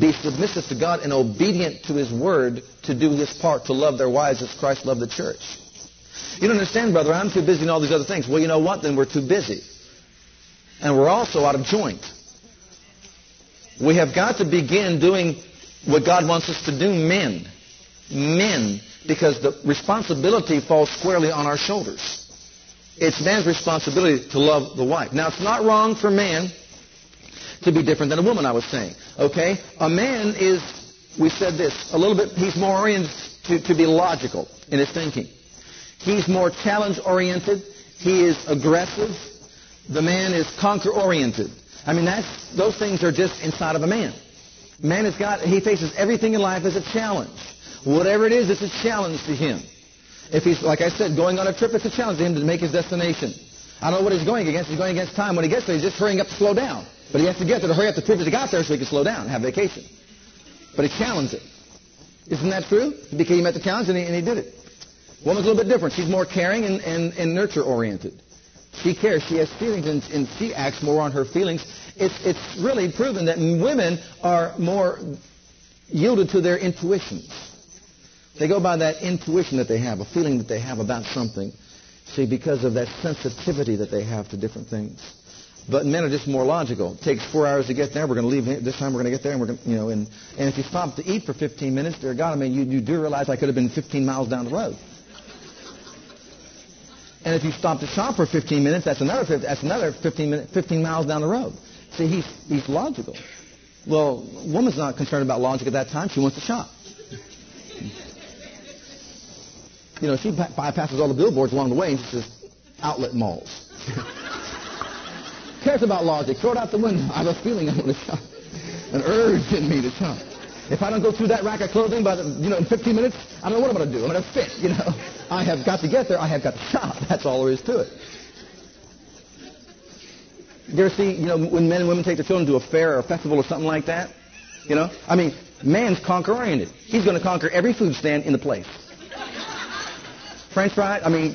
be submissive to God and obedient to His Word to do His part to love their wives as Christ loved the church. You don't understand, brother. I'm too busy in all these other things. Well, you know what? Then we're too busy. And we're also out of joint. We have got to begin doing what God wants us to do, men. Men. Because the responsibility falls squarely on our shoulders. It's man's responsibility to love the wife. Now, it's not wrong for man to be different than a woman, I was saying. Okay? A man is, we said this, a little bit, he's more oriented to, to be logical in his thinking. He's more challenge-oriented. He is aggressive. The man is conquer-oriented. I mean, that's, those things are just inside of a man. Man has got, he faces everything in life as a challenge. Whatever it is, it's a challenge to him. If he's, like I said, going on a trip, it's a challenge to him to make his destination. I don't know what he's going against. He's going against time. When he gets there, he's just hurrying up to slow down. But he has to get there to hurry up to prove that he got there so he can slow down and have vacation. But he challenged it. Isn't that true? He met the challenge and he, and he did it. Woman's a little bit different. She's more caring and, and, and nurture-oriented. She cares. She has feelings and, and she acts more on her feelings it's, it's really proven that women are more yielded to their intuitions. They go by that intuition that they have, a feeling that they have about something. See, because of that sensitivity that they have to different things. But men are just more logical. It takes four hours to get there. We're going to leave this time. We're going to get there, and we're going, to, you know, and and if you stop to eat for 15 minutes, dear God, I mean, you, you do realize I could have been 15 miles down the road. And if you stop to shop for 15 minutes, that's another 50, that's another 15 minute, 15 miles down the road. See, he's he's logical. Well, woman's not concerned about logic at that time. She wants to shop. You know, she bypasses all the billboards along the way and she says, outlet malls. cares about logic? Throw it out the window. I have a feeling I'm going to shop. An urge in me to shop. If I don't go through that rack of clothing by the, you know, in 15 minutes, I don't know what I'm going to do. I'm going to fit, you know. I have got to get there. I have got to shop. That's all there is to it. You ever see, you know, when men and women take their children to a fair or a festival or something like that? You know? I mean, man's conquer-oriented. He's going to conquer every food stand in the place. French fries, I mean,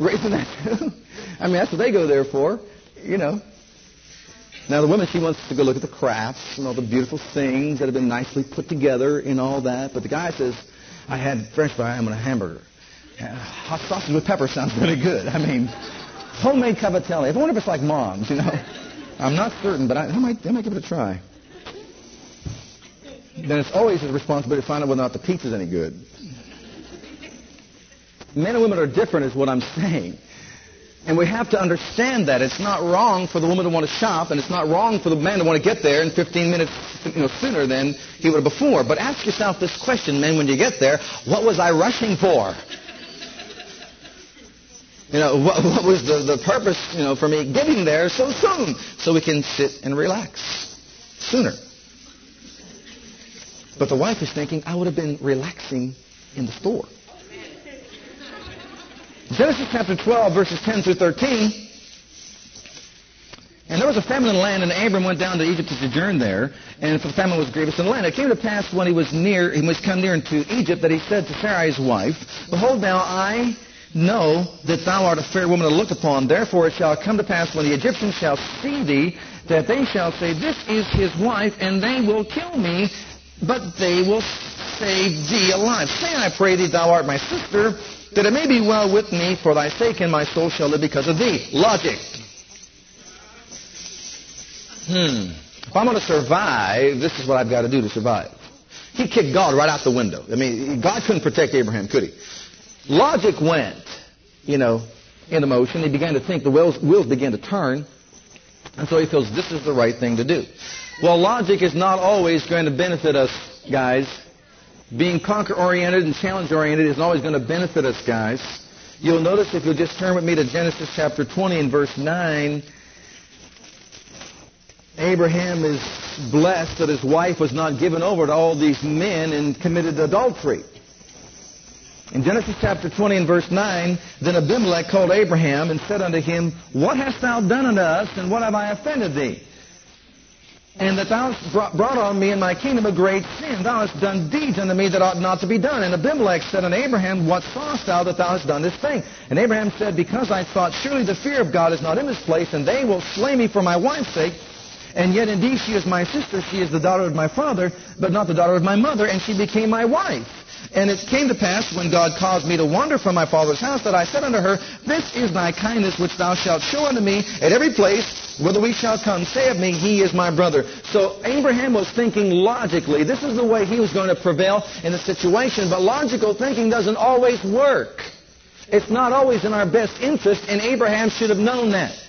raising that. I mean, that's what they go there for, you know. Now, the woman, she wants to go look at the crafts and all the beautiful things that have been nicely put together and all that. But the guy says, I had French fry, I'm going to hamburger. Uh, hot sausage with pepper sounds really good. I mean, homemade cavatelli. I wonder if it's like mom's, you know. I'm not certain, but I, I, might, I might give it a try. Then it's always his responsibility to find out whether or not the pizza's any good. Men and women are different is what I'm saying. And we have to understand that. It's not wrong for the woman to want to shop, and it's not wrong for the man to want to get there in 15 minutes you know, sooner than he would have before. But ask yourself this question, men, when you get there, what was I rushing for? You know, what, what was the, the purpose, you know, for me getting there so soon? So we can sit and relax sooner. But the wife is thinking, I would have been relaxing in the store. Genesis chapter 12, verses 10 through 13. And there was a famine in the land, and Abram went down to Egypt to sojourn there, and for the famine was grievous in the land. It came to pass when he was near, he was come near into Egypt, that he said to Sarai his wife, Behold now, I know that thou art a fair woman to look upon. Therefore it shall come to pass when the Egyptians shall see thee, that they shall say, This is his wife, and they will kill me, but they will save thee alive. Say, I pray thee, thou art my sister, that it may be well with me for thy sake, and my soul shall live because of thee. Logic. Hmm. If I'm going to survive, this is what I've got to do to survive. He kicked God right out the window. I mean, God couldn't protect Abraham, could he? Logic went, you know, into motion. He began to think. The wheels, wheels began to turn. And so he feels this is the right thing to do. Well, logic is not always going to benefit us, guys being conquer-oriented and challenge-oriented isn't always going to benefit us, guys. You'll notice if you'll just turn with me to Genesis chapter 20 and verse 9, Abraham is blessed that his wife was not given over to all these men and committed adultery. In Genesis chapter 20 and verse 9, then Abimelech called Abraham and said unto him, What hast thou done unto us, and what have I offended thee? And that thou hast brought on me and my kingdom a great sin. Thou hast done deeds unto me that ought not to be done. And Abimelech said unto Abraham, What sawest thou that thou hast done this thing? And Abraham said, Because I thought, surely the fear of God is not in this place, and they will slay me for my wife's sake. And yet indeed she is my sister, she is the daughter of my father, but not the daughter of my mother, and she became my wife. And it came to pass, when God caused me to wander from my father's house, that I said unto her, This is thy kindness which thou shalt show unto me at every place whither we shall come. Say of me, He is my brother. So Abraham was thinking logically. This is the way he was going to prevail in the situation. But logical thinking doesn't always work. It's not always in our best interest, and Abraham should have known that.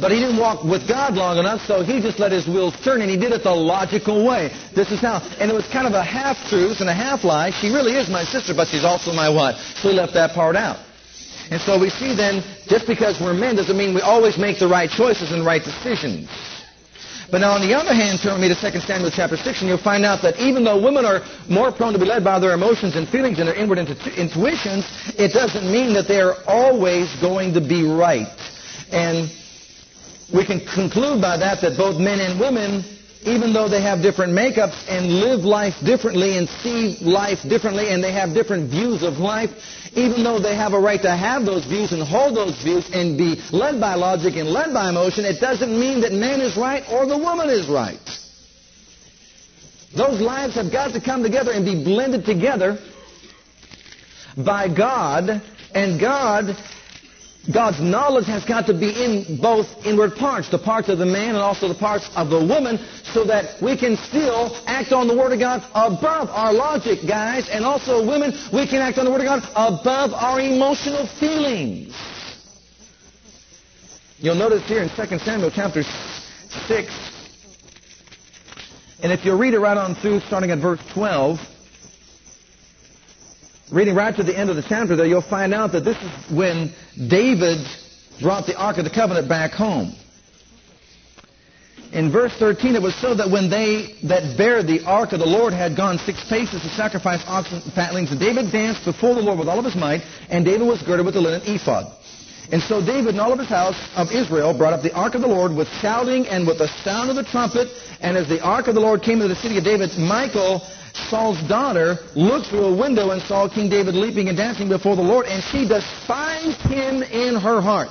But he didn't walk with God long enough, so he just let his wheels turn, and he did it the logical way. This is how. And it was kind of a half-truth and a half-lie. She really is my sister, but she's also my wife. So he left that part out. And so we see then, just because we're men doesn't mean we always make the right choices and right decisions. But now on the other hand, turn with me to 2 Samuel chapter 6, and you'll find out that even though women are more prone to be led by their emotions and feelings and their inward intuitions, it doesn't mean that they are always going to be right. And we can conclude by that that both men and women even though they have different makeups and live life differently and see life differently and they have different views of life, even though they have a right to have those views and hold those views and be led by logic and led by emotion, it doesn't mean that man is right or the woman is right. Those lives have got to come together and be blended together by God, and God God's knowledge has got to be in both inward parts, the parts of the man and also the parts of the woman, so that we can still act on the Word of God above our logic, guys. And also, women, we can act on the Word of God above our emotional feelings. You'll notice here in 2 Samuel chapter 6, and if you read it right on through, starting at verse 12, reading right to the end of the chapter there, you'll find out that this is when David brought the Ark of the Covenant back home. In verse 13, it was so that when they that bare the ark of the Lord had gone six paces to sacrifice oxen and fatlings, and David danced before the Lord with all of his might, and David was girded with the linen ephod. And so David and all of his house of Israel brought up the ark of the Lord with shouting and with the sound of the trumpet. And as the ark of the Lord came into the city of David, Michal Saul's daughter looked through a window and saw King David leaping and dancing before the Lord, and she despised him in her heart.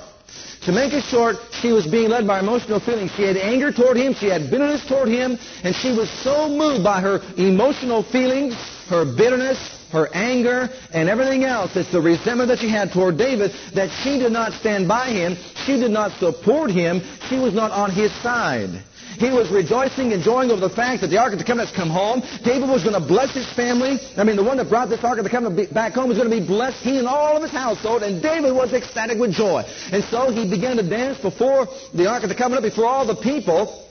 To make it short, she was being led by emotional feelings. She had anger toward him, she had bitterness toward him, and she was so moved by her emotional feelings, her bitterness, her anger, and everything else. It's the resentment that she had toward David that she did not stand by him. She did not support him. She was not on his side. He was rejoicing, enjoying over the fact that the Ark of the Covenant has come home. David was going to bless his family. I mean, the one that brought this Ark of the Covenant back home was going to be blessed, he and all of his household, and David was ecstatic with joy. And so he began to dance before the Ark of the Covenant, before all the people.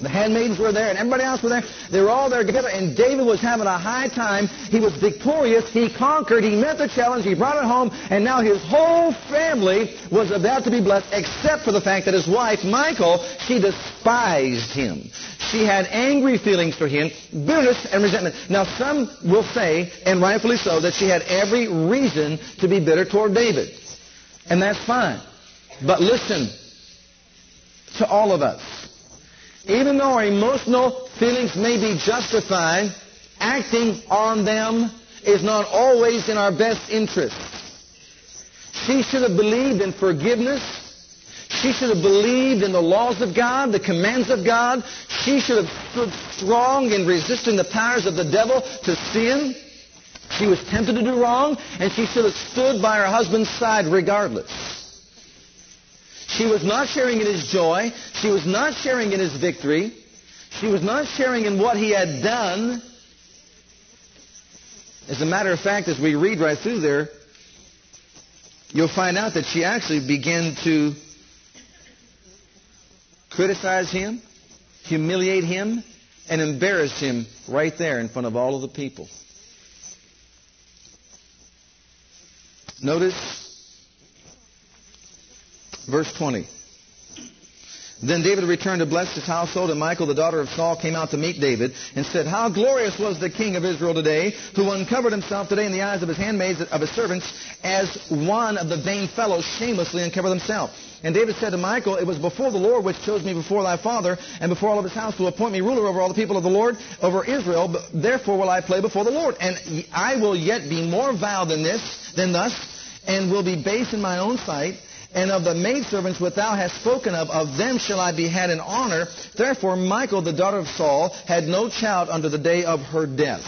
The handmaidens were there and everybody else were there. They were all there together and David was having a high time. He was victorious. He conquered. He met the challenge. He brought it home. And now his whole family was about to be blessed except for the fact that his wife, Michal, she despised him. She had angry feelings for him, bitterness and resentment. Now some will say, and rightfully so, that she had every reason to be bitter toward David. And that's fine. But listen to all of us. Even though our emotional feelings may be justified, acting on them is not always in our best interest. She should have believed in forgiveness. She should have believed in the laws of God, the commands of God. She should have stood strong in resisting the powers of the devil to sin. She was tempted to do wrong, and she should have stood by her husband's side regardless. She was not sharing in his joy. She was not sharing in his victory. She was not sharing in what he had done. As a matter of fact, as we read right through there, you'll find out that she actually began to criticize him, humiliate him, and embarrass him right there in front of all of the people. Notice Verse 20. Then David returned to bless his household, and Michal, the daughter of Saul, came out to meet David and said, How glorious was the king of Israel today, who uncovered himself today in the eyes of his handmaids, of his servants, as one of the vain fellows shamelessly uncovered himself. And David said to Michal, It was before the Lord which chose me before thy father, and before all of his house, to appoint me ruler over all the people of the Lord, over Israel. Therefore will I play before the Lord. And I will yet be more vile than this, than thus, and will be base in my own sight and of the maidservants which thou hast spoken of, of them shall I be had in honor. Therefore Michal, the daughter of Saul, had no child unto the day of her death.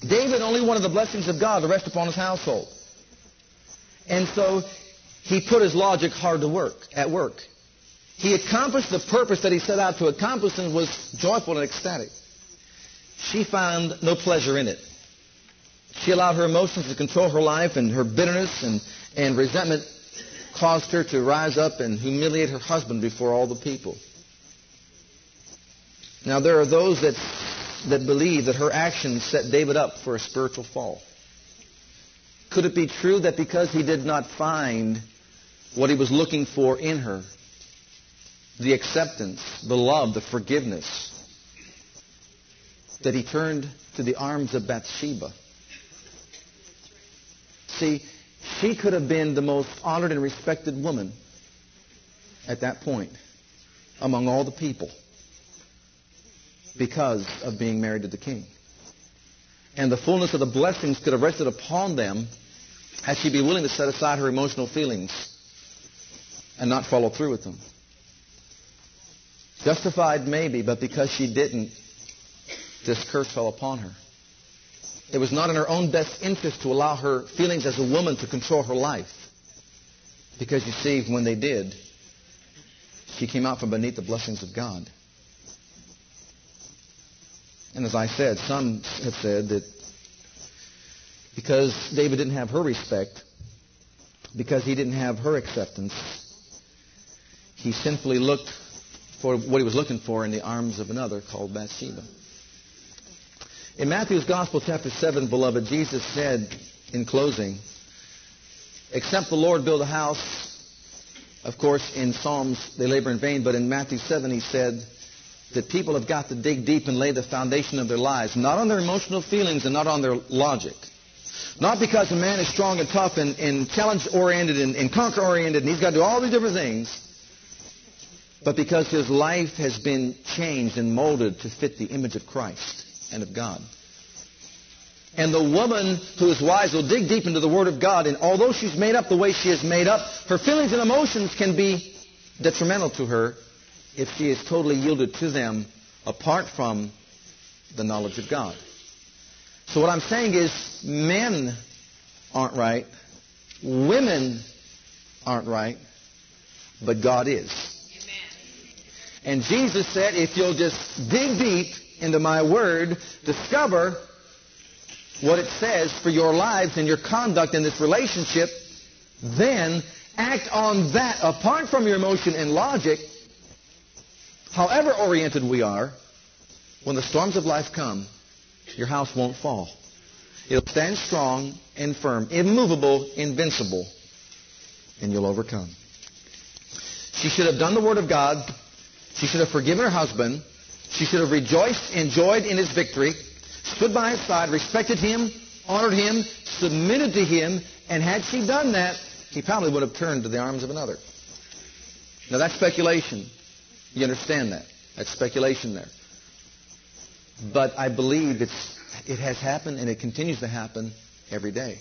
David only wanted the blessings of God to rest upon his household. And so he put his logic hard to work, at work. He accomplished the purpose that he set out to accomplish and was joyful and ecstatic. She found no pleasure in it. She allowed her emotions to control her life and her bitterness and, and resentment caused her to rise up and humiliate her husband before all the people. Now, there are those that, that believe that her actions set David up for a spiritual fall. Could it be true that because he did not find what he was looking for in her, the acceptance, the love, the forgiveness, that he turned to the arms of Bathsheba? See, she could have been the most honored and respected woman at that point among all the people. because of being married to the king. And the fullness of the blessings could have rested upon them had she been willing to set aside her emotional feelings and not follow through with them. Justified maybe, but because she didn't, this curse fell upon her. It was not in her own best interest to allow her feelings as a woman to control her life. Because you see, when they did, she came out from beneath the blessings of God. And as I said, some have said that because David didn't have her respect, because he didn't have her acceptance, he sinfully looked for what he was looking for in the arms of another called Bathsheba. In Matthew's Gospel, chapter 7, beloved, Jesus said in closing, Except the Lord build a house, of course, in Psalms, they labor in vain, but in Matthew 7, he said that people have got to dig deep and lay the foundation of their lives, not on their emotional feelings and not on their logic. Not because a man is strong and tough and, and challenge-oriented and, and conquer-oriented and he's got to do all these different things, but because his life has been changed and molded to fit the image of Christ and of God. And the woman who is wise will dig deep into the Word of God, and although she's made up the way she is made up, her feelings and emotions can be detrimental to her if she is totally yielded to them apart from the knowledge of God. So what I'm saying is men aren't right, women aren't right, but God is. Amen. And Jesus said, if you'll just dig deep into my word, discover what it says for your lives and your conduct in this relationship, then act on that apart from your emotion and logic, however oriented we are, when the storms of life come, your house won't fall. It'll stand strong and firm, immovable, invincible, and you'll overcome. She should have done the Word of God. She should have forgiven her husband. She should have rejoiced and joyed in his victory stood by his side, respected him, honored him, submitted to him, and had she done that, he probably would have turned to the arms of another. Now that's speculation. You understand that? That's speculation there. But I believe it's, it has happened and it continues to happen every day.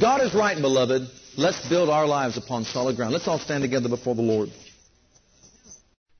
God is right, beloved. Let's build our lives upon solid ground. Let's all stand together before the Lord.